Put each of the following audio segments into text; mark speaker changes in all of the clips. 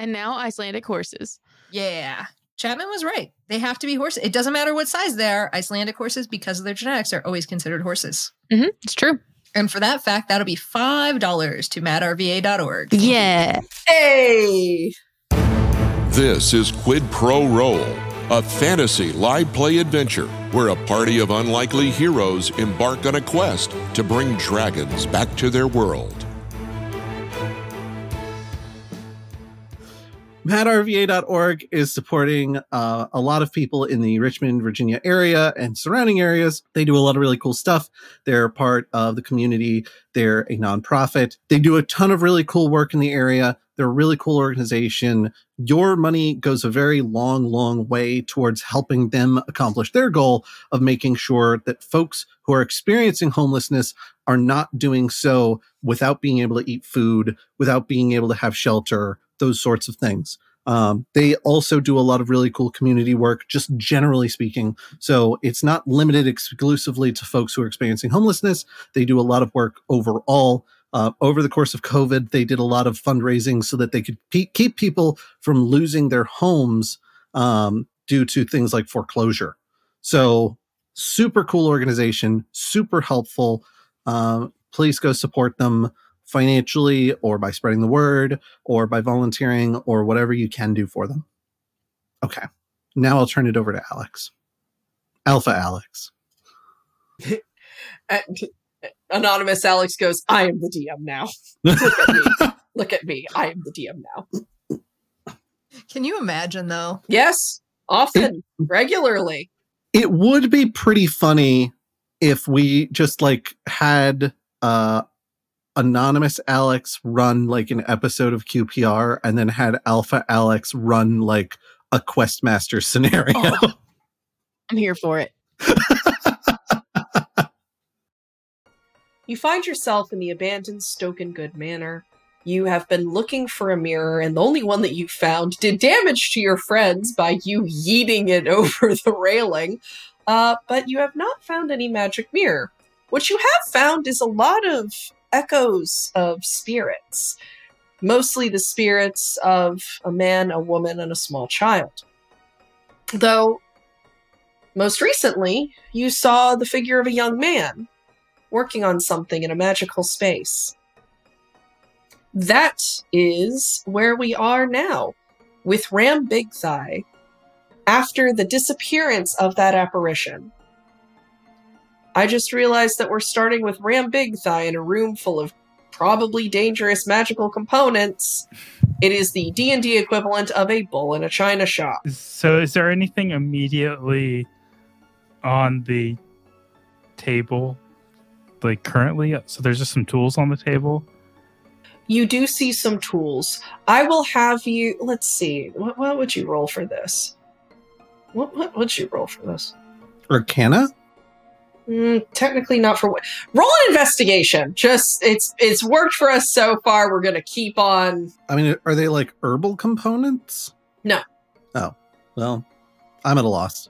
Speaker 1: And now Icelandic horses.
Speaker 2: Yeah. Chapman was right. They have to be horses. It doesn't matter what size they are. Icelandic horses, because of their genetics, are always considered horses.
Speaker 1: Mm-hmm. It's true.
Speaker 2: And for that fact, that'll be $5 to madrva.org.
Speaker 1: Yeah.
Speaker 3: Hey.
Speaker 4: This is Quid Pro Roll, a fantasy live play adventure where a party of unlikely heroes embark on a quest to bring dragons back to their world.
Speaker 5: MadRVA.org is supporting uh, a lot of people in the Richmond, Virginia area and surrounding areas. They do a lot of really cool stuff. They're part of the community. They're a nonprofit. They do a ton of really cool work in the area. They're a really cool organization. Your money goes a very long, long way towards helping them accomplish their goal of making sure that folks who are experiencing homelessness are not doing so without being able to eat food, without being able to have shelter, those sorts of things. Um, they also do a lot of really cool community work, just generally speaking. So it's not limited exclusively to folks who are experiencing homelessness. They do a lot of work overall. Uh, over the course of COVID, they did a lot of fundraising so that they could pe- keep people from losing their homes um, due to things like foreclosure. So, super cool organization, super helpful. Uh, please go support them financially or by spreading the word or by volunteering or whatever you can do for them. Okay. Now I'll turn it over to Alex. Alpha Alex.
Speaker 3: And Anonymous Alex goes, I am the DM now. Look at me. Look at me. I am the DM now.
Speaker 2: Can you imagine, though?
Speaker 3: Yes, often, regularly.
Speaker 5: It would be pretty funny if we just like had uh anonymous Alex run like an episode of QPR and then had Alpha Alex run like a Questmaster scenario.
Speaker 1: Oh. I'm here for it.
Speaker 3: You find yourself in the abandoned Stokengood Manor. You have been looking for a mirror, and the only one that you found did damage to your friends by you yeeting it over the railing. Uh, but you have not found any magic mirror. What you have found is a lot of echoes of spirits, mostly the spirits of a man, a woman, and a small child. Though, most recently, you saw the figure of a young man working on something in a magical space. That is where we are now, with Ram Big Thigh, after the disappearance of that apparition. I just realized that we're starting with Ram Big Thigh in a room full of probably dangerous magical components. It is the D&D equivalent of a bull in a china shop.
Speaker 6: So, is there anything immediately on the table, like currently? So, there's just some tools on the table.
Speaker 3: You do see some tools. I will have you. Let's see. What, what would you roll for this? What, what would you roll for this?
Speaker 5: Arcana?
Speaker 3: Mm, technically not for what. Roll an investigation. Just it's it's worked for us so far. We're gonna keep on.
Speaker 5: I mean, are they like herbal components?
Speaker 3: No.
Speaker 5: Oh, well, I'm at a loss.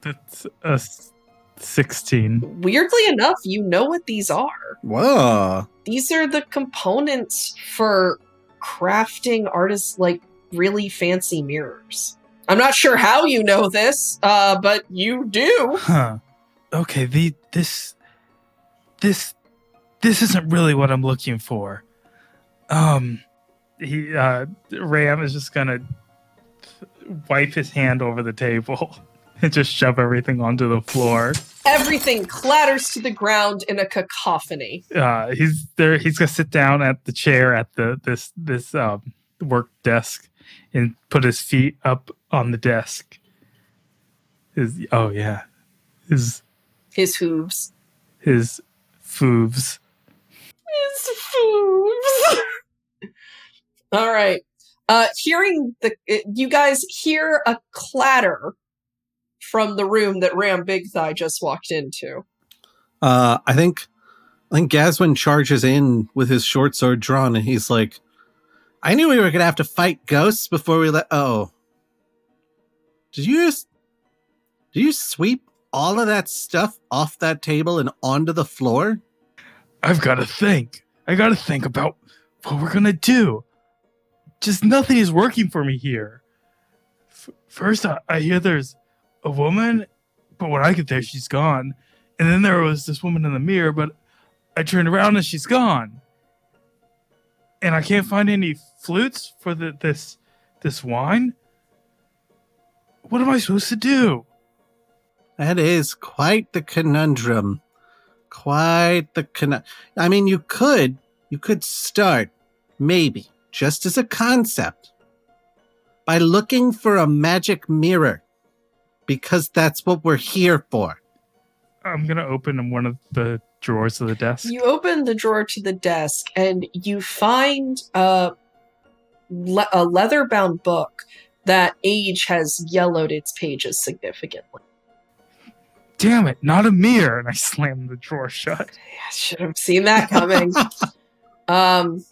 Speaker 6: That's a 16.
Speaker 3: Weirdly enough, you know what these are.
Speaker 5: Whoa.
Speaker 3: These are the components for crafting artists like really fancy mirrors. I'm not sure how you know this, uh, but you do.
Speaker 6: Huh. Okay, the this this this isn't really what I'm looking for. Um he uh Ram is just gonna wipe his hand over the table and just shove everything onto the floor.
Speaker 3: Everything clatters to the ground in a cacophony.
Speaker 6: Uh he's there he's gonna sit down at the chair at the this this um work desk and put his feet up on the desk. His oh yeah. His
Speaker 3: His hooves.
Speaker 6: his foofs.
Speaker 3: His hooves. All right. Uh, hearing the, you guys hear a clatter from the room that Ram Big Thigh just walked into.
Speaker 5: Uh, I think I think Gaswin charges in with his short sword drawn, and he's like, "I knew we were gonna have to fight ghosts before we let." Oh, did you just did you sweep all of that stuff off that table and onto the floor?
Speaker 6: I've got to think. I got to think about what we're gonna do. just nothing is working for me here. F- first, I, I hear there's a woman, but when I get there, she's gone. And then there was this woman in the mirror, but I turned around and she's gone. And I can't find any flutes for the, this this wine. What am I supposed to do?
Speaker 5: That is quite the conundrum. Quite the con. I mean, you could, you could start, maybe, just as a concept, by looking for a magic mirror, because that's what we're here for.
Speaker 6: I'm gonna open one of the drawers of the desk.
Speaker 3: You open the drawer to the desk and you find a, le- a leather bound book that age has yellowed its pages significantly.
Speaker 6: Damn it, not a mirror! And I slam the drawer shut.
Speaker 3: I should have seen that coming. um,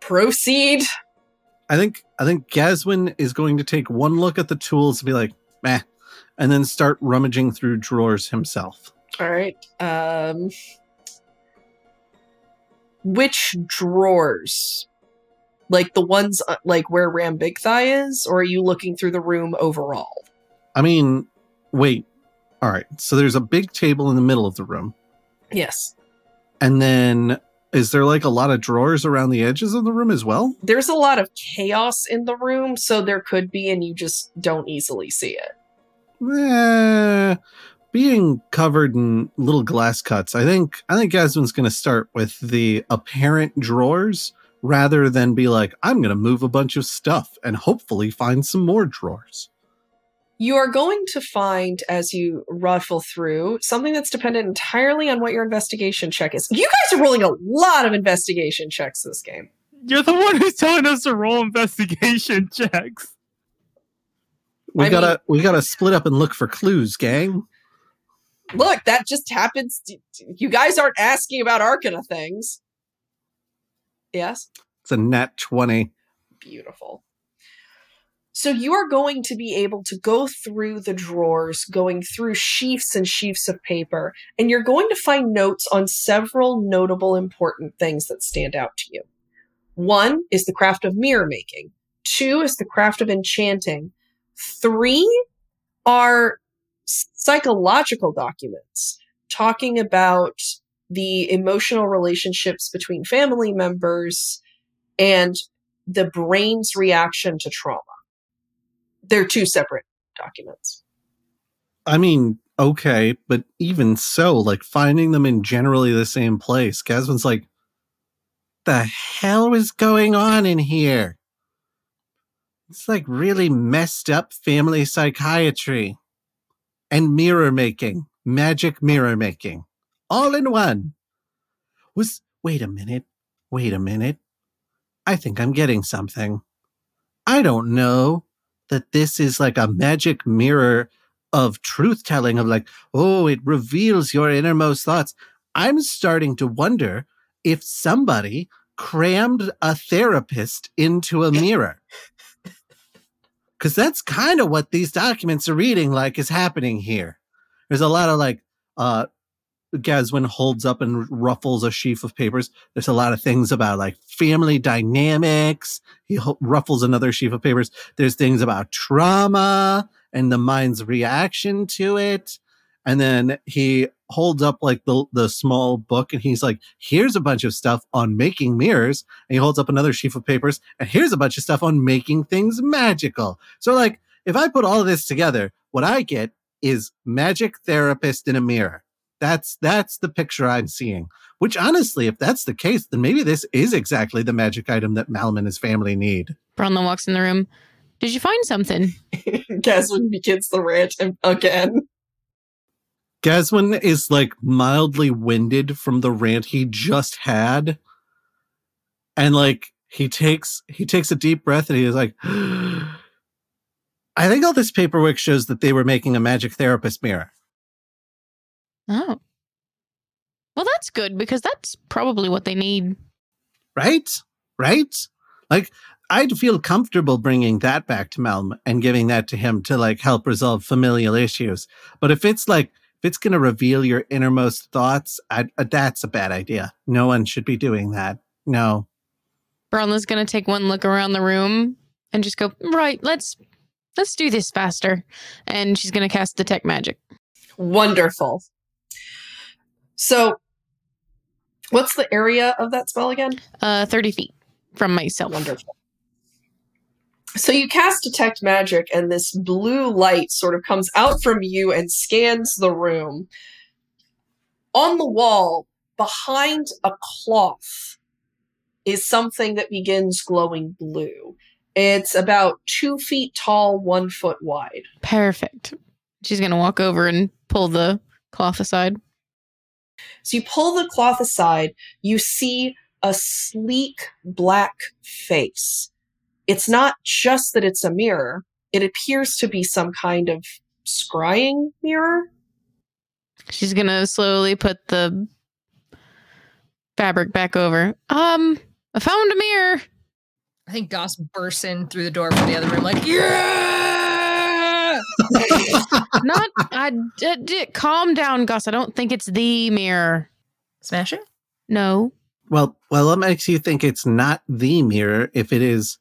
Speaker 3: proceed.
Speaker 5: I think, I think Gaswin is going to take one look at the tools and be like, meh, and then start rummaging through drawers himself.
Speaker 3: All right. Um, which drawers? Like the ones uh, like where Ram Big Thigh is, or are you looking through the room overall?
Speaker 5: I mean, wait. All right. So there's a big table in the middle of the room.
Speaker 3: Yes.
Speaker 5: And then is there like a lot of drawers around the edges of the room as well?
Speaker 3: There's a lot of chaos in the room, so there could be, and you just don't easily see it.
Speaker 5: Eh, being covered in little glass cuts, I think I think Gasman's going to start with the apparent drawers rather than be like, I'm going to move a bunch of stuff and hopefully find some more drawers.
Speaker 3: You are going to find as you ruffle through something that's dependent entirely on what your investigation check is. You guys are rolling a lot of investigation checks this game.
Speaker 6: You're the one who's telling us to roll investigation checks.
Speaker 5: We
Speaker 3: I
Speaker 5: gotta we gotta split up and look for clues, gang.
Speaker 3: Look, that just happens. To, you guys aren't asking about Arcana things. Yes?
Speaker 5: It's a nat twenty.
Speaker 3: Beautiful. So you are going to be able to go through the drawers, going through sheafs and sheafs of paper, and you're going to find notes on several notable important things that stand out to you. One is the craft of mirror making. Two is the craft of enchanting. Three are psychological documents talking about the emotional relationships between family members and the brain's reaction to trauma. They're two separate documents.
Speaker 5: I mean, okay, but even so, like finding them in generally the same place, Gasman's like, the hell is going on in here? It's like really messed up family psychiatry and mirror making, magic mirror making, all in one. Was, wait a minute, wait a minute. I think I'm getting something. I don't know that this is like a magic mirror of truth telling, of like, oh, it reveals your innermost thoughts. I'm starting to wonder if somebody crammed a therapist into a mirror. Because that's kind of what these documents are reading like is happening here. There's a lot of like, uh, Gaswin holds up and ruffles a sheaf of papers. There's a lot of things about like family dynamics. He ruffles another sheaf of papers. There's things about trauma and the mind's reaction to it. And then he holds up like the, the small book and he's like, here's a bunch of stuff on making mirrors. And he holds up another sheaf of papers and here's a bunch of stuff on making things magical. So like, if I put all of this together, what I get is magic therapist in a mirror. That's that's the picture I'm seeing. Which honestly, if that's the case, then maybe this is exactly the magic item that Malum and his family need.
Speaker 1: Bronlin walks in the room. Did you find something?
Speaker 3: Gaswin begins the rant again.
Speaker 5: Gaswin is like mildly winded from the rant he just had. And like he takes he takes a deep breath and he is like I think all this paperwork shows that they were making a magic therapist mirror.
Speaker 1: Oh. Well, that's good because that's probably what they need.
Speaker 5: Right? Right? Like I'd feel comfortable bringing that back to Malm and giving that to him to like help resolve familial issues. But if it's like if it's going to reveal your innermost thoughts, I, uh, that's a bad idea. No one should be doing that. No.
Speaker 1: Bronla's gonna take one look around the room and just go, right, let's let's do this faster. And she's gonna cast detect magic.
Speaker 3: Wonderful. So, what's the area of that spell again?
Speaker 1: Uh 30 feet from myself.
Speaker 3: Wonderful. So you cast detect magic, and this blue light sort of comes out from you and scans the room. On the wall, behind a cloth, is something that begins glowing blue. It's about two feet tall, one foot wide.
Speaker 1: Perfect. She's gonna walk over and pull the cloth aside.
Speaker 3: So you pull the cloth aside, you see a sleek black face. It's not just that it's a mirror, it appears to be some kind of scrying mirror.
Speaker 1: She's gonna slowly put the fabric back over. Um, I found a mirror.
Speaker 2: I think Goss bursts in through the door from the other room, like, yeah!
Speaker 1: Not, I d- d- calm down, Gus. I don't think it's the mirror.
Speaker 2: Smash it?
Speaker 1: No.
Speaker 5: Well, well, what makes you think it's not the mirror if it is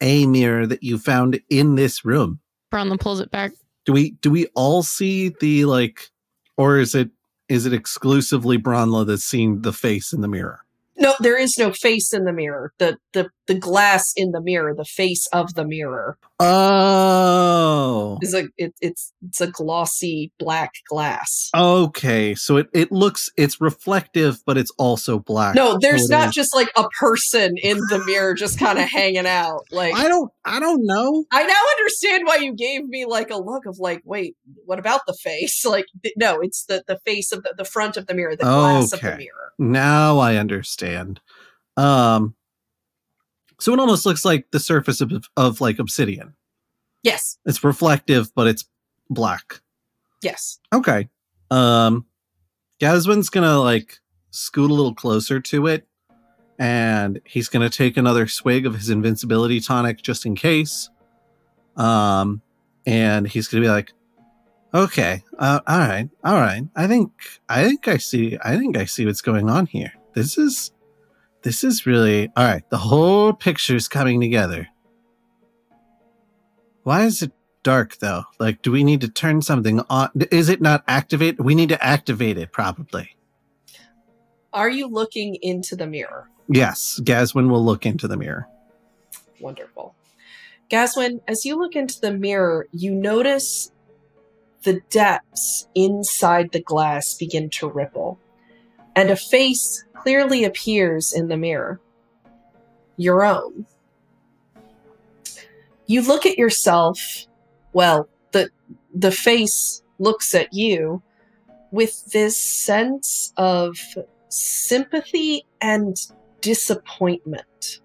Speaker 5: a mirror that you found in this room?
Speaker 1: Bronlin pulls it back.
Speaker 5: Do we do we all see the like, or is it is it exclusively Bronla that's seeing the face in the mirror?
Speaker 3: No, there is no face in the mirror. The the the glass in the mirror, the face of the mirror
Speaker 5: Oh,
Speaker 3: is a it, it's it's a glossy black glass.
Speaker 5: okay. So it it looks it's reflective, but it's also black.
Speaker 3: No, there's
Speaker 5: So
Speaker 3: not
Speaker 5: is-
Speaker 3: just like a person in the mirror just kind of hanging out. Like
Speaker 5: I don't I don't know.
Speaker 3: I now understand why you gave me like a look of like, wait, what about the face? Like, th- no, it's the the face of the, the front of the mirror, the glass of the mirror.
Speaker 5: Now I understand. Um, so it almost looks like the surface of, of like obsidian.
Speaker 3: Yes,
Speaker 5: It's reflective, but it's black.
Speaker 3: yes.
Speaker 5: Okay. Um, Gaswin's gonna like scoot a little closer to it, and he's gonna take another swig of his invincibility tonic just in case. Um, and he's gonna be like, "Okay, uh, all right, all right. I think, I think I see, I think I see what's going on here. This is, this is really all right. The whole picture's coming together. Why is it dark though? Like, do we need to turn something on? Is it not activate? We need to activate it probably.
Speaker 3: Are you looking into the mirror?
Speaker 5: Yes, Gaswin will look into the mirror.
Speaker 3: Wonderful. Gaswin, as you look into the mirror, you notice the depths inside the glass begin to ripple, and a face clearly appears in the mirror. Your own. You look at yourself, well, the the face looks at you with this sense of sympathy and disappointment.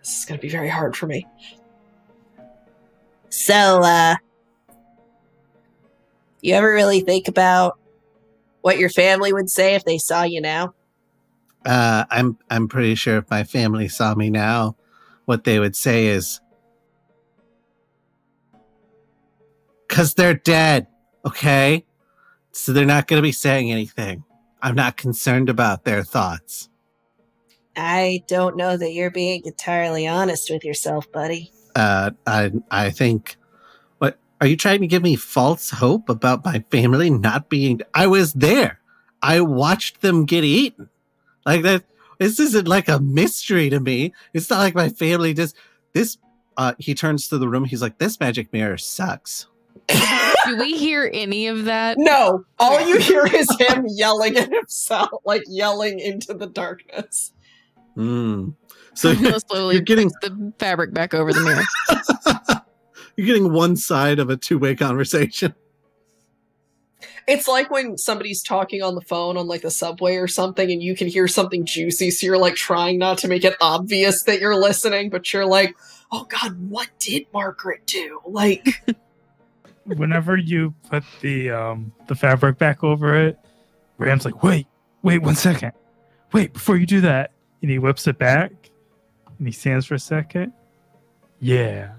Speaker 3: This is going to be very hard for me. So, uh, you ever really think about what your family would say if they saw you now?
Speaker 5: Uh, I'm I'm pretty sure if my family saw me now, what they would say is, "Cause they're dead." Okay, so they're not going to be saying anything. I'm not concerned about their thoughts.
Speaker 3: I don't know that you're being entirely honest with yourself, buddy.
Speaker 5: uh, I I think. What are you trying to give me false hope about my family not being? I was there. I watched them get eaten. Like that. This isn't like a mystery to me. It's not like my family just this. Uh, he turns to the room. He's like, "This magic mirror sucks."
Speaker 1: Do we hear any of that?
Speaker 3: No, all you hear is him yelling at himself, like yelling into the darkness.
Speaker 5: Hmm. So
Speaker 1: Bronla slowly
Speaker 5: you're getting-
Speaker 1: the fabric back over the mirror.
Speaker 5: you're getting one side of a two-way conversation.
Speaker 3: It's like when somebody's talking on the phone on like the subway or something and you can hear something juicy, so you're like trying not to make it obvious that you're listening, but you're like, oh god, what did Margaret do? Like,
Speaker 6: Whenever you put the um the fabric back over it, Ram's like, wait, wait one second. Wait, before you do that. And he whips it back and he stands for a second. Yeah.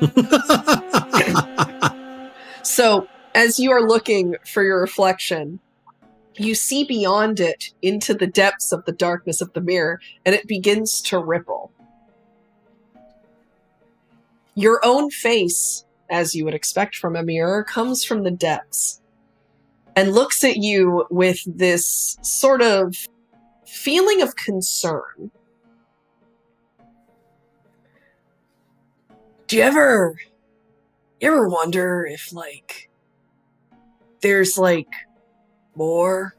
Speaker 3: so as you are looking for your reflection, you see beyond it into the depths of the darkness of the mirror, and it begins to ripple. Your own face, as you would expect from a mirror, comes from the depths and looks at you with this sort of feeling of concern. Do you ever you ever wonder if like there's like more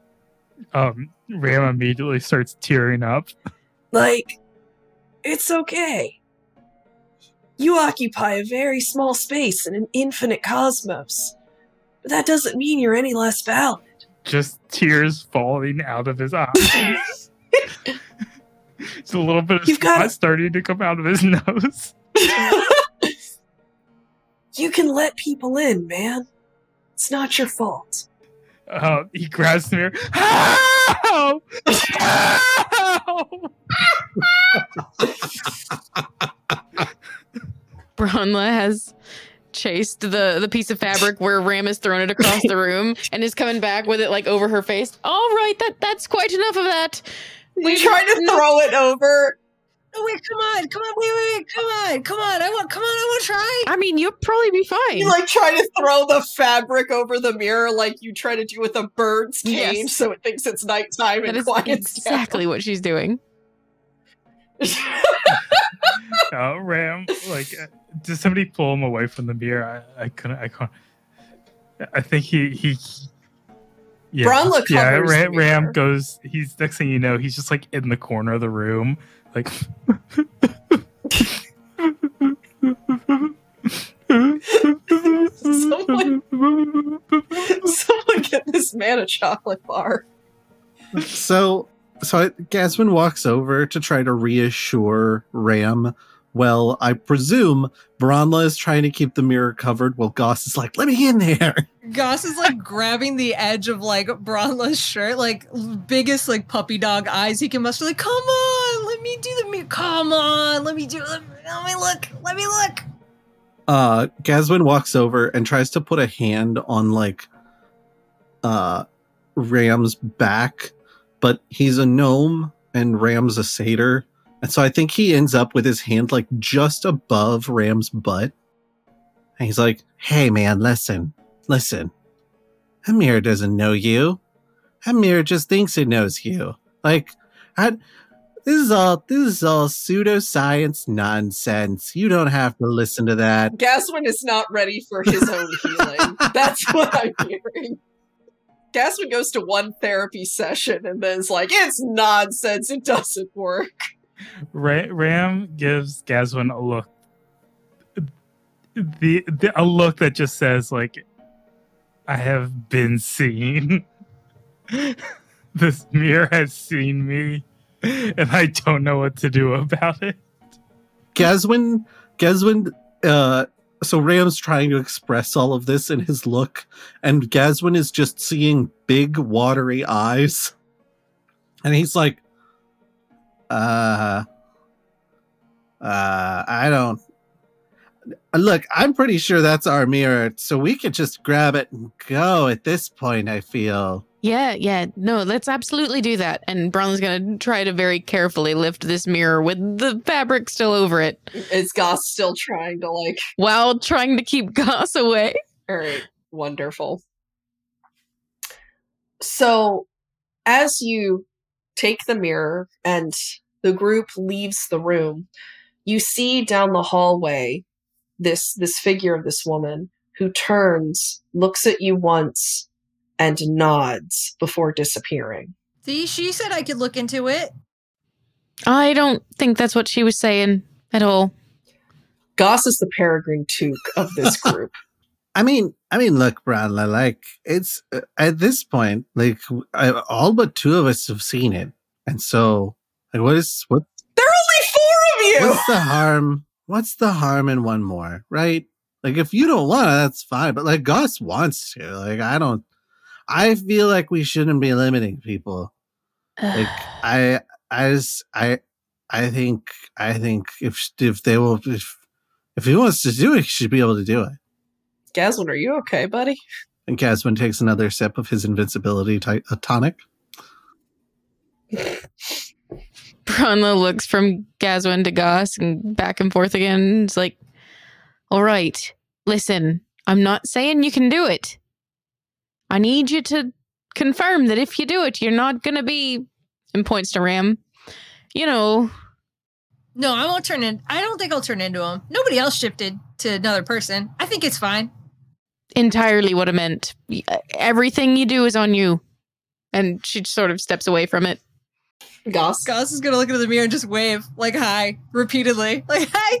Speaker 6: Um, Ram immediately starts tearing up.
Speaker 3: like it's okay you occupy a very small space in an infinite cosmos but that doesn't mean you're any less valid
Speaker 6: Just tears falling out of his eyes. it's a little bit of
Speaker 3: You've gotta-
Speaker 6: starting to come out of his nose.
Speaker 3: you can let people in man it's not your fault
Speaker 6: Uh, he grabs the mirror. Help! Help!
Speaker 1: Bronla has chased the the piece of fabric where Ram has thrown it across the room and is coming back with it like over her face. All right, that that's quite enough of that.
Speaker 3: We tried to throw it over
Speaker 2: Oh wait, come on, come on, wait, wait, wait, come on, come on. I want, come on, I want to try.
Speaker 1: I mean, you'll probably be fine.
Speaker 3: you like try to throw the fabric over the mirror like you try to do with a bird's cage
Speaker 1: Yes.
Speaker 3: so it thinks it's nighttime
Speaker 1: that
Speaker 3: and
Speaker 1: is
Speaker 3: quiets
Speaker 1: exactly what she's doing.
Speaker 3: down.
Speaker 6: Uh, Ram, like, uh, did somebody pull him away from the mirror? I, I couldn't. I can't. I think he he. Yeah,
Speaker 3: Bronla
Speaker 6: yeah. Ram. Ram goes. He's next thing you know, he's just like in the corner of the room, like.
Speaker 3: Someone- Someone get this man a chocolate bar.
Speaker 5: So, so Gasman walks over to try to reassure Ram. Well, I presume Bronla is trying to keep the mirror covered while Goss is like, let me in there.
Speaker 2: Goss is like grabbing the edge of like Bronla's shirt, like biggest like puppy dog eyes he can muster. Like, come on, Come on, let me do. Let let me look. Let me look.
Speaker 5: Uh, Gasman walks over and tries to put a hand on like, uh, Ram's back, but he's a gnome and Ram's a satyr. And so I think he ends up with his hand like just above Ram's butt. And he's like, hey man, listen, listen. Amir doesn't know you. Amir just thinks he knows you. Like, I, this is all this is all pseudoscience nonsense. You don't have to listen to that.
Speaker 3: Gaswin is not ready for his own healing. That's what I'm hearing. Gaswin goes to one therapy session and then is like, it's nonsense. It doesn't work.
Speaker 6: Ra- Ram gives Gaswin a look. The, the a look that just says like, "I have been seen. this mirror has seen me, and I don't know what to do about it."
Speaker 5: Gaswin, Gaswin, uh, so Ram's trying to express all of this in his look, and Gaswin is just seeing big, watery eyes. And he's like, uh, uh, I don't. Look, I'm pretty sure that's our mirror, so we could just grab it and go at this point, I feel.
Speaker 1: Yeah, yeah. No, let's absolutely do that. And Bronla's gonna try to very carefully lift this mirror with the fabric still over it
Speaker 3: Is Goss still trying to like,
Speaker 1: while trying to keep Goss away.
Speaker 3: all right, wonderful. So, as you take the mirror and the group leaves the room, you see down the hallway this this figure of this woman who turns, looks at you once, and nods before disappearing.
Speaker 2: See, she said I could look into it.
Speaker 1: I don't think that's what she was saying at all.
Speaker 3: Goss is the Peregrin Took of this group.
Speaker 5: I mean, I mean, look, Bradley, like it's uh, at this point, like I, all but two of us have seen it, and so like, what is what?
Speaker 3: there are only four of you.
Speaker 5: What's the harm? What's the harm in one more, right? Like, if you don't want to, that's fine. But like, Gus wants to. Like, I don't. I feel like we shouldn't be limiting people. Like, I, I just, I, I think, I think if if they will, if if he wants to do it, he should be able to do it.
Speaker 3: Gaslin, are you okay, buddy?
Speaker 5: And Gaswin takes another sip of his invincibility ti- uh, tonic.
Speaker 1: Bronla looks from Gaswin to Goss and back and forth again. It's like, all right, listen, I'm not saying you can do it. I need you to confirm that if you do it, you're not going to be, and points to Ram, you know,
Speaker 2: No, I won't turn in. I don't think I'll turn into him. Nobody else shifted to another person. I think it's fine.
Speaker 1: entirely what I meant. Uh, everything you do is on you. And she sort of steps away from it.
Speaker 3: Goss.
Speaker 2: Goss is gonna look into the mirror and just wave like hi repeatedly, like hi.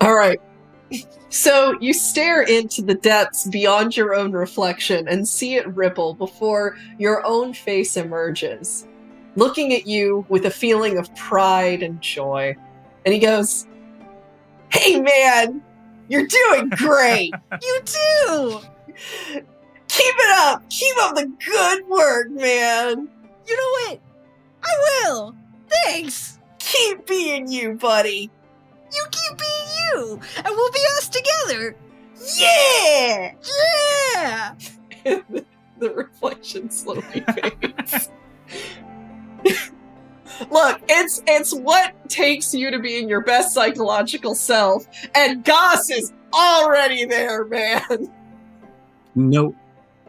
Speaker 3: All right. So you stare into the depths beyond your own reflection and see it ripple before your own face emerges, looking at you with a feeling of pride and joy. And he goes, Hey man, you're doing great.
Speaker 2: You too.
Speaker 3: Keep it up. Keep up the good work, man.
Speaker 2: You know what? I will. Thanks.
Speaker 3: Keep being you, buddy.
Speaker 2: You keep being you, and we'll be us together.
Speaker 3: Yeah!
Speaker 2: Yeah.
Speaker 3: And the reflection slowly fades. Look, it's it's what takes you to being your best psychological self, and Goss is already there, man.
Speaker 5: No,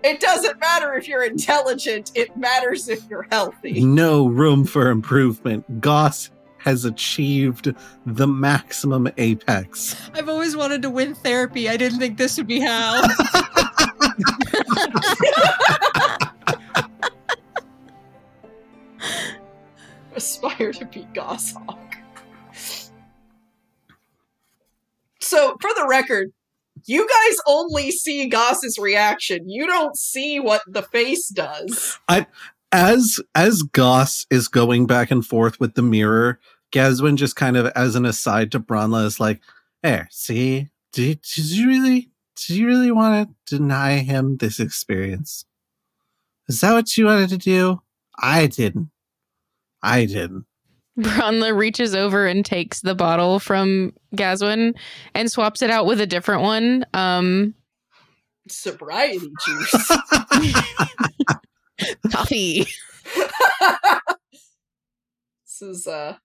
Speaker 3: It doesn't matter if you're intelligent; it matters if you're healthy.
Speaker 5: no room for improvement. Goss has achieved the maximum apex.
Speaker 2: I've always wanted to win therapy. I didn't think this would be how.
Speaker 3: Aspire to be Gosshawk. So, for the record, you guys only see Goss's reaction. You don't see what the face does.
Speaker 5: I As as Goss is going back and forth with the mirror, Gaswin just kind of as an aside to Bronla is like, "Hey, see? Did, did you really did you really want to deny him this experience? Is that what you wanted to do? I didn't. I didn't.
Speaker 1: Bronla reaches over and takes the bottle from Gaswin and swaps it out with a different one. Um,
Speaker 3: Sobriety juice.
Speaker 1: coffee.
Speaker 3: this is uh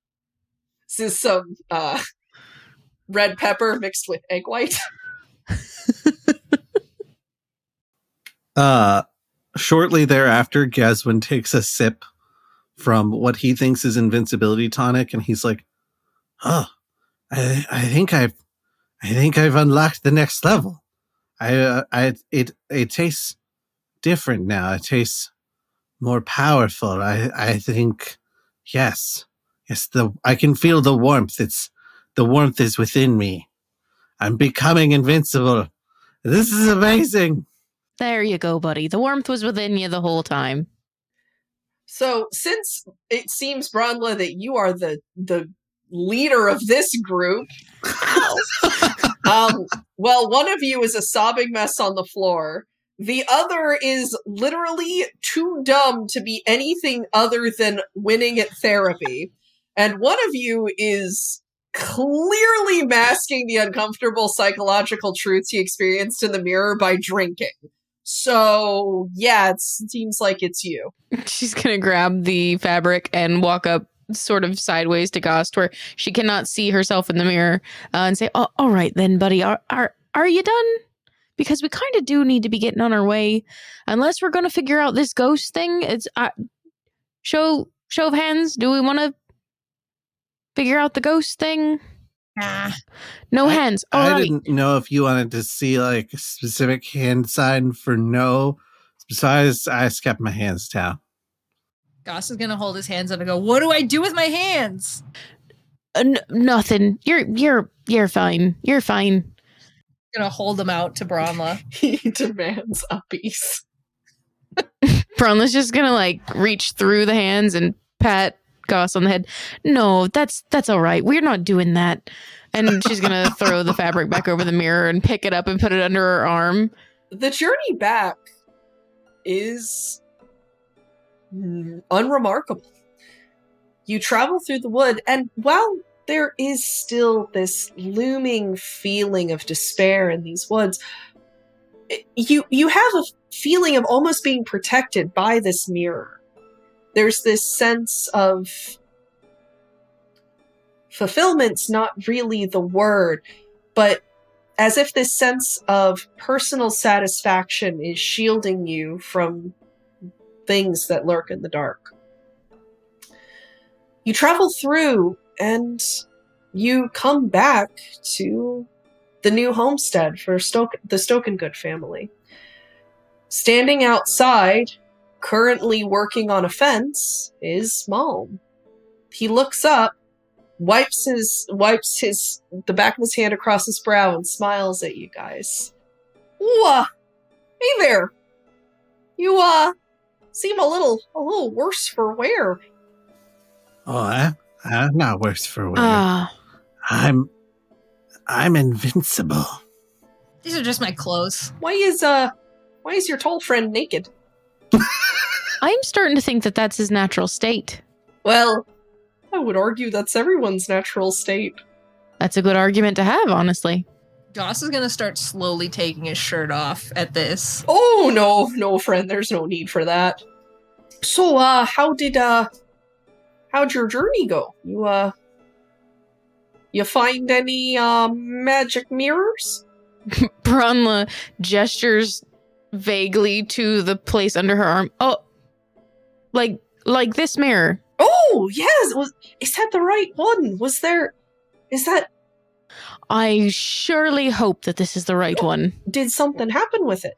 Speaker 3: this is some uh red pepper mixed with egg white.
Speaker 5: Uh, shortly thereafter, Gaswin takes a sip from what he thinks is invincibility tonic, and he's like, "Oh, I, I think I've, I think I've unlocked the next level. I, uh, I, it, it tastes different now. It tastes more powerful. I, I think, yes, yes. The I can feel the warmth. It's the warmth is within me. I'm becoming invincible. This is amazing."
Speaker 1: There you go, buddy. The warmth was within you the whole time.
Speaker 3: So since it seems, Bronla, that you are the the leader of this group, um, well, one of you is a sobbing mess on the floor. The other is literally too dumb to be anything other than winning at therapy. And one of you is clearly masking the uncomfortable psychological truths he experienced in the mirror by drinking. So, yeah, it seems like it's you.
Speaker 1: She's gonna grab the fabric and walk up sort of sideways to Gost where she cannot see herself in the mirror uh, and say, oh, all right then, buddy, are, are, are you done? Because we kind of do need to be getting on our way. Unless we're going to figure out this ghost thing. It's uh, show, show of hands. Do we want to figure out the ghost thing?
Speaker 2: Nah.
Speaker 1: No
Speaker 5: I-
Speaker 1: hands. All
Speaker 5: I
Speaker 1: right.
Speaker 5: didn't know if you wanted to see like a specific hand sign for no. Besides, I just kept my hands down.
Speaker 2: Goss is gonna hold his hands up and go, "What do I do with my hands?"
Speaker 1: Uh, n- nothing. You're, you're, you're fine. You're fine.
Speaker 2: Gonna hold them out to Bronla.
Speaker 3: He demands a piece.
Speaker 1: Bronla's just gonna like reach through the hands and pat Goss on the head. No, that's that's all right. We're not doing that. And she's gonna throw the fabric back over the mirror and pick it up and put it under her arm.
Speaker 3: The journey back is unremarkable. You travel through the wood, and while there is still this looming feeling of despair in these woods, you you have a feeling of almost being protected by this mirror. There's this sense of fulfillment's not really the word, but as if this sense of personal satisfaction is shielding you from things that lurk in the dark. You travel through and you come back to the new homestead for Stoke- the Stokengood family. Standing outside, currently working on a fence, is Malm. He looks up, wipes his wipes his the back of his hand across his brow, and smiles at you guys. Wah! Hey there! You uh seem a little a little worse for wear.
Speaker 5: Oh, I, I'm not worse for wear.
Speaker 1: Ah,
Speaker 5: I'm, I'm invincible.
Speaker 2: These are just my clothes.
Speaker 3: Why is uh why is your tall friend naked?
Speaker 1: I'm starting to think that that's his natural state.
Speaker 3: Well, I would argue that's everyone's natural state.
Speaker 1: That's a good argument to have, honestly.
Speaker 2: Goss is gonna start slowly taking his shirt off at this.
Speaker 3: Oh no, no friend, there's no need for that. So uh how did uh how'd your journey go? You uh you find any uh magic mirrors?
Speaker 1: Bronla gestures vaguely to the place under her arm. Oh, like like this mirror.
Speaker 3: Oh yes, was is that the right one? Was there is that
Speaker 1: I surely hope that this is the right one.
Speaker 3: did something happen with it?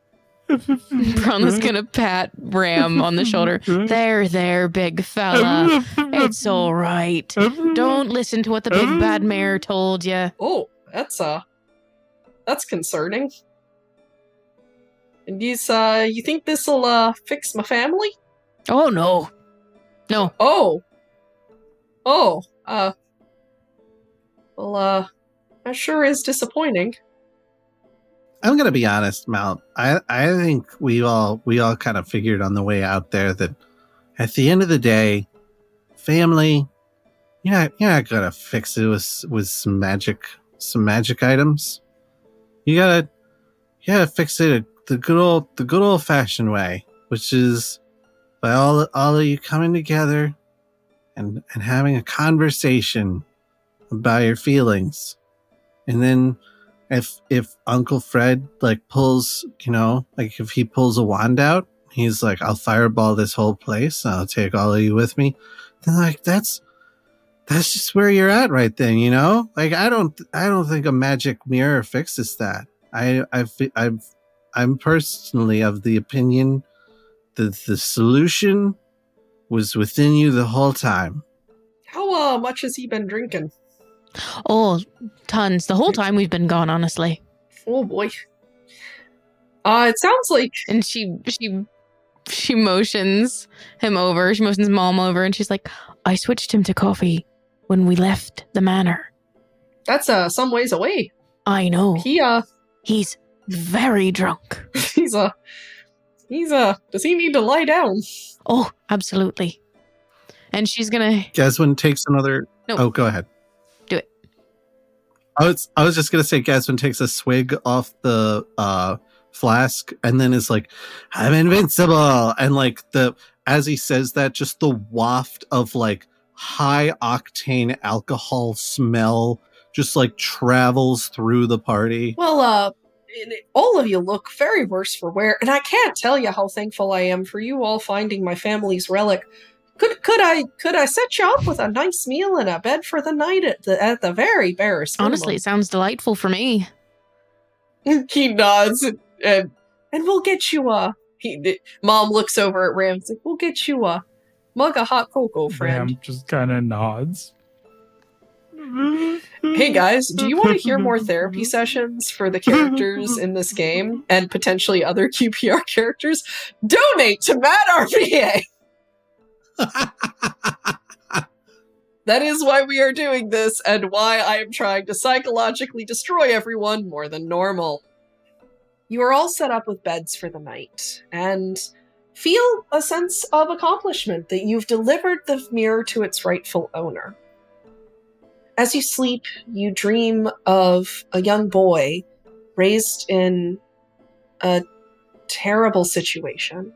Speaker 1: Bronla's gonna pat Ram on the shoulder. There, there, big fella. It's all right. Don't listen to what the big bad mayor told you.
Speaker 3: Oh, that's uh that's concerning. And you uh you think this'll uh fix my family?
Speaker 1: Oh no, no.
Speaker 3: Oh. Oh, uh. Well, uh, that sure is disappointing.
Speaker 5: I'm gonna be honest, Mal. I I think we all we all kind of figured on the way out there that at the end of the day, family, you're not you're not gonna fix it with with some magic some magic items. You gotta you gotta fix it the good old the good old fashioned way, which is by all all of you coming together and and having a conversation about your feelings, and then if if Uncle Fred like pulls, you know, like if he pulls a wand out, he's like, "I'll fireball this whole place. I'll take all of you with me." Then like that's that's just where you're at right then, you know. Like I don't I don't think a magic mirror fixes that. I I've I've I'm personally of the opinion that the solution was within you the whole time.
Speaker 3: How uh, much has he been drinking?
Speaker 1: Oh, tons. The whole time we've been gone, honestly.
Speaker 3: Oh boy. Uh, it sounds like
Speaker 1: And she she she motions him over. She motions Malm over, and she's like, "I switched him to coffee when we left the manor.
Speaker 3: that's uh some ways away.
Speaker 1: I know
Speaker 3: He uh
Speaker 1: he's very drunk.
Speaker 3: he's uh he's uh does he need to lie down?
Speaker 1: Oh, absolutely." And she's gonna
Speaker 5: Gaswin takes another.
Speaker 1: No.
Speaker 5: Oh, go ahead.
Speaker 1: Do it.
Speaker 5: I was I was just gonna say Gaswin takes a swig off the uh, flask and then is like, "I'm invincible," and like the as he says that, just the waft of like high octane alcohol smell just like travels through the party.
Speaker 3: Well, uh and it- all of you look very worse for wear, and I can't tell you how thankful I am for you all finding my family's relic. Could could I could I set you up with a nice meal and a bed for the night at the at the very barest minimum?
Speaker 1: honestly, it sounds delightful for me.
Speaker 3: he nods and, and and we'll get you a he the- Malm looks over at Ram. It's like, we'll get you a mug of hot cocoa, friend.
Speaker 6: Ram just kind of nods.
Speaker 3: Hey guys, do you want to hear more therapy sessions for the characters in this game and potentially other QPR characters? Donate to MadRVA. That is why we are doing this and why I am trying to psychologically destroy everyone more than normal. You are all set up with beds for the night and feel a sense of accomplishment that you've delivered the mirror to its rightful owner. As you sleep, you dream of a young boy raised in a terrible situation.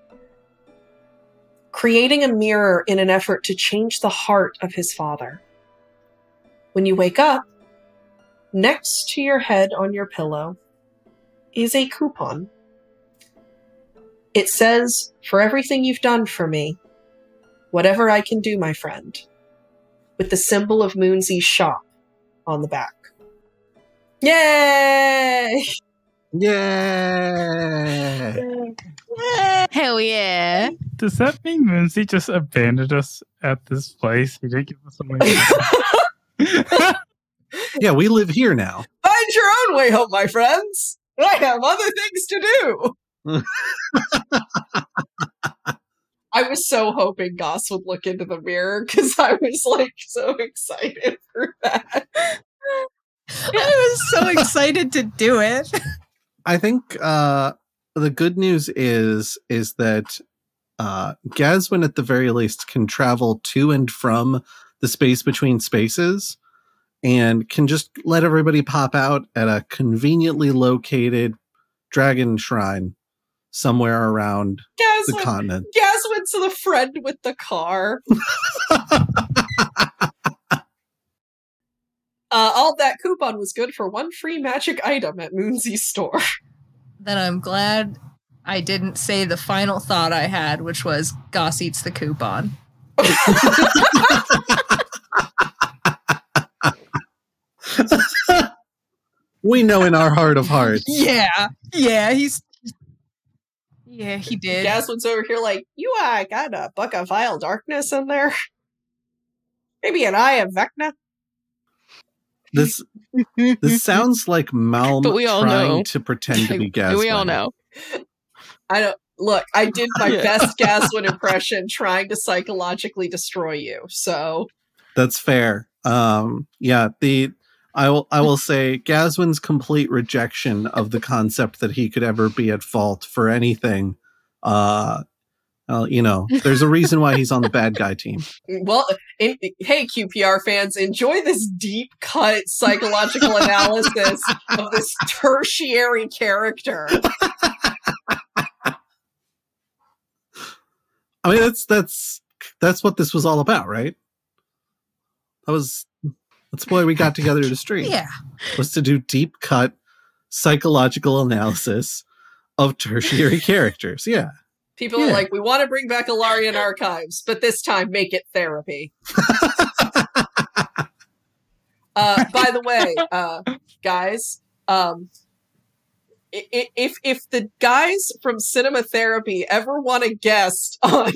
Speaker 3: Creating a mirror in an effort to change the heart of his father. When you wake up, next to your head on your pillow is a coupon. It says, For everything you've done for me, whatever I can do, my friend, with the symbol of Moonsy's shop on the back. Yay!
Speaker 5: Yay!
Speaker 1: Hell yeah.
Speaker 6: Does that mean Moonsy just abandoned us at this place? He didn't give us a.
Speaker 5: Yeah, we live here now.
Speaker 3: Find your own way home, my friends. I have other things to do. I was so hoping Goss would look into the mirror because I was like so excited for that.
Speaker 2: I was so excited to do it.
Speaker 5: I think uh, the good news is is that uh, Gaswin, at the very least, can travel to and from the space between spaces, and can just let everybody pop out at a conveniently located dragon shrine somewhere around the
Speaker 3: Gaswin,
Speaker 5: continent.
Speaker 3: Gaswin's the friend with the car. Uh, all that coupon was good for one free magic item at Moonsy's store.
Speaker 2: Then I'm glad I didn't say the final thought I had, which was Goss eats the coupon.
Speaker 5: we know in our heart of hearts.
Speaker 2: Yeah, yeah, he's. Yeah, he did.
Speaker 3: Gaswin's over here like, you uh, got a Book of Vile Darkness in there? Maybe an eye of Vecna?
Speaker 5: This this sounds like Malm
Speaker 1: But we all
Speaker 5: trying
Speaker 1: know.
Speaker 5: to pretend to be Gaswin.
Speaker 1: we all know.
Speaker 3: I don't look, I did my
Speaker 1: Yeah.
Speaker 3: best Gaswin impression trying to psychologically destroy you. So
Speaker 5: That's fair. Um, yeah, the I will I will say Gaswin's complete rejection of the concept that he could ever be at fault for anything. Uh, well, you know, there's a reason why he's on the bad guy team.
Speaker 3: well in, hey QPR fans, enjoy this deep cut psychological analysis of this tertiary character.
Speaker 5: I mean, that's that's that's what this was all about, right? That was that's why we got together to stream.
Speaker 2: Yeah.
Speaker 5: was to do deep cut psychological analysis of tertiary characters. Yeah.
Speaker 3: People are like, we want to bring back Alarian Archives, but this time make it therapy. Uh, by the way, uh, guys, um, i- i- if if the guys from Cinema Therapy ever want to guest on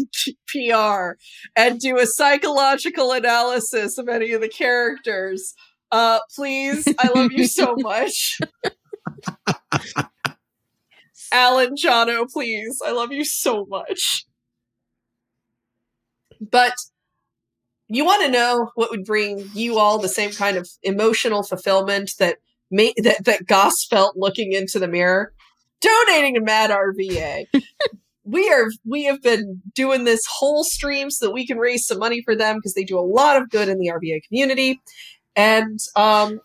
Speaker 3: PR and do a psychological analysis of any of the characters, uh, please, I love you so much. Alan Jono, please, I love you so much. But you want to know what would bring you all the same kind of emotional fulfillment that ma- that that Goss felt looking into the mirror? Donating to MadRVA. we are we have been doing this whole stream so that we can raise some money for them because they do a lot of good in the RVA community. And um,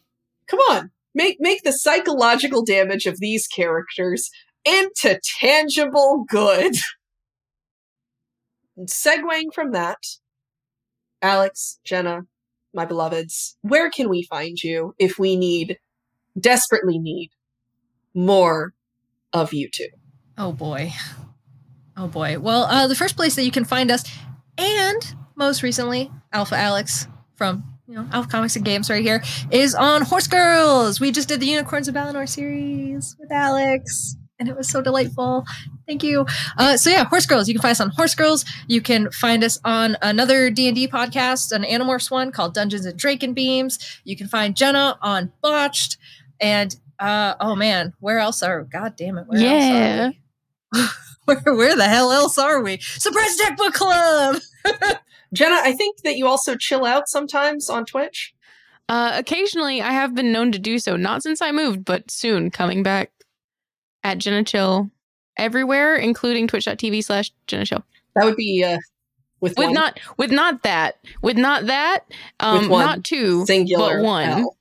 Speaker 3: come on, make make the psychological damage of these characters into tangible good. And segueing from that, Alex, Jenna, my beloveds, where can we find you if we need, desperately need, more of you two?
Speaker 2: Oh boy. Oh boy. Well, uh, the first place that you can find us, and most recently, Alpha Alex from you know Alpha Comics and Games right here, is on Horse Girls. We just did the Unicorns of Balinor series with Alex, and it was so delightful. Thank you. Uh, so yeah, Horse Girls. You can find us on Horse Girls. You can find us on another D and D podcast, an Animorphs one called Dungeons and Dracon Beams. You can find Jenna on Botched, and uh, oh man, where else are? God damn it, where
Speaker 1: Yeah.
Speaker 2: else are we? where, where the hell else are we? Surprise Deck Book Club.
Speaker 3: Jenna, I think that you also chill out sometimes on Twitch.
Speaker 1: Uh, occasionally, I have been known to do so. Not since I moved, but soon coming back at Jenna Chill everywhere, including twitch.tv slash Jenna Chill.
Speaker 3: That would be uh, with,
Speaker 1: With
Speaker 3: one
Speaker 1: not with not that. With not that. Um
Speaker 3: With one
Speaker 1: not two.
Speaker 3: singular
Speaker 1: but one.
Speaker 3: L.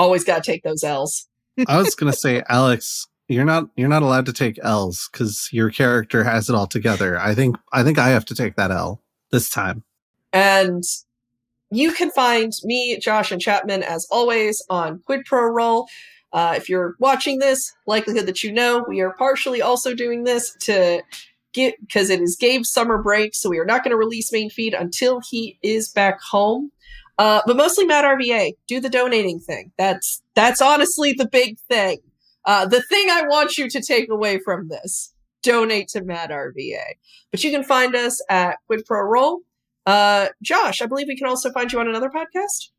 Speaker 3: Always got to take those L's.
Speaker 5: I was gonna say, Alex, you're not you're not allowed to take L's because your character has it all together. I think I think I have to take that L this time.
Speaker 3: And you can find me, Josh, and Chapman as always on Quid Pro Roll. Uh, if you're watching this, likelihood that you know we are partially also doing this to get because it is Gabe's summer break, so we are not going to release main feed until he is back home. Uh, but mostly MadRVA, do the donating thing. That's that's honestly the big thing. Uh, the thing I want you to take away from this: donate to MadRVA. But you can find us at Quid Pro Roll. Uh, Josh, I believe we can also find you on another podcast.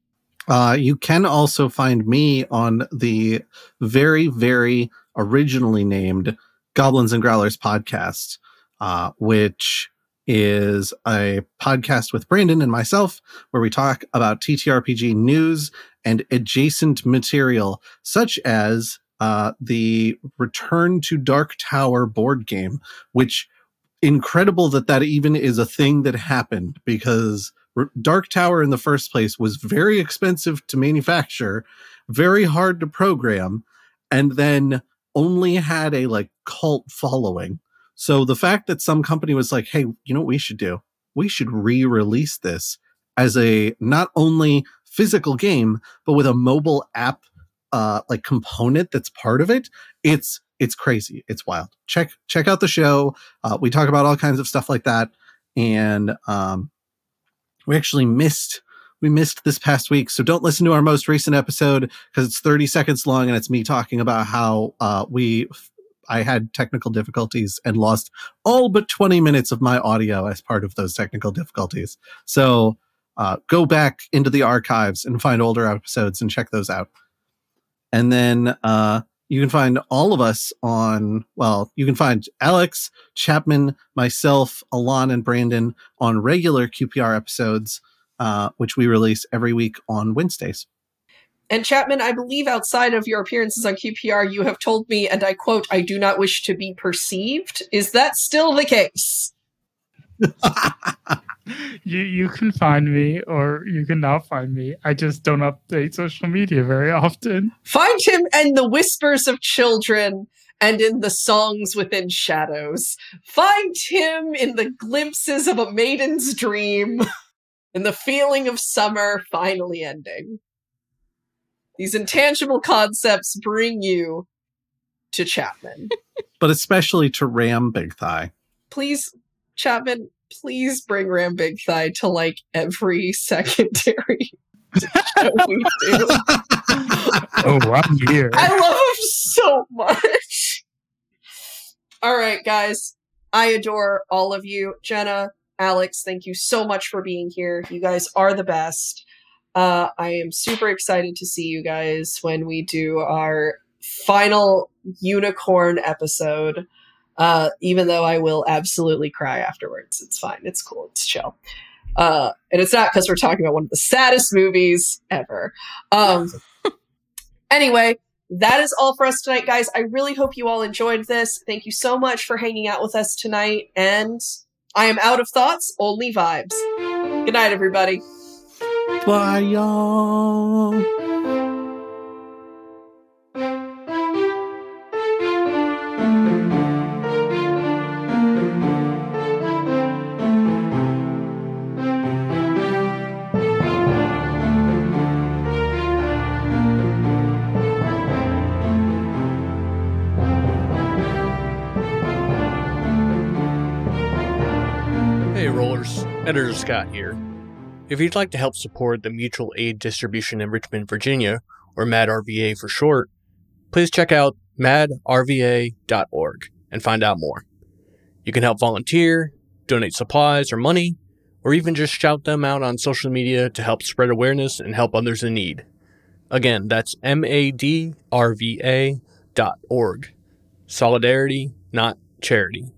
Speaker 5: Uh, you can also find me on the very, very originally named Goblins and Growlers podcast, uh, which is a podcast with Brandon and myself where we talk about TTRPG news and adjacent material, such as uh, the Return to Dark Tower board game, which incredible that that even is a thing that happened because Dark Tower in the first place was very expensive to manufacture, very hard to program, and then only had a like cult following. So the fact that some company was like, "Hey, you know what we should do? We should re-release this as a not only physical game but with a mobile app uh like component that's part of it." It's it's crazy. It's wild. Check check out the show. Uh, we talk about all kinds of stuff like that, and um, we actually missed we missed this past week. So don't listen to our most recent episode because it's 30 seconds long and it's me talking about how uh, we I had technical difficulties and lost all but 20 minutes of my audio as part of those technical difficulties. So uh, go back into the archives and find older episodes and check those out. And then uh, you can find all of us on, well, you can find Alex, Chapman, myself, Alon, and Brandon on regular QPR episodes, uh, which we release every week on Wednesdays.
Speaker 3: And Chapman, I believe outside of your appearances on QPR, you have told me, and I quote, I do not wish to be perceived. Is that still the case?
Speaker 6: you you can find me or you can not find me. I just don't update social media very often.
Speaker 3: Find him in the whispers of children and in the songs within shadows. Find him in the glimpses of a maiden's dream, in the feeling of summer finally ending. These intangible concepts bring you to Chapman.
Speaker 5: but especially to Ram Big Thigh.
Speaker 3: Please, Chapman, please bring Ram Big Thigh to like every secondary show we do.
Speaker 6: oh, I'm here.
Speaker 3: I love him so much. All right, guys. I adore all of you. Jenna, Alex, thank you so much for being here. You guys are the best. Uh, I am super excited to see you guys when we do our final unicorn episode. Uh, even though I will absolutely cry afterwards. It's fine. It's cool. It's chill. Uh, and it's not because we're talking about one of the saddest movies ever. Um, anyway, that is all for us tonight, guys. I really hope you all enjoyed this. Thank you so much for hanging out with us tonight. And I am out of thoughts, only vibes. Good night, everybody.
Speaker 5: Bye, y'all.
Speaker 7: Editor Scott here. If you'd like to help support the Mutual Aid Distribution in Richmond, Virginia, or MADRVA for short, please check out madrva.org and find out more. You can help volunteer, donate supplies or money, or even just shout them out on social media to help spread awareness and help others in need. Again, that's madrva.org. Solidarity, not charity.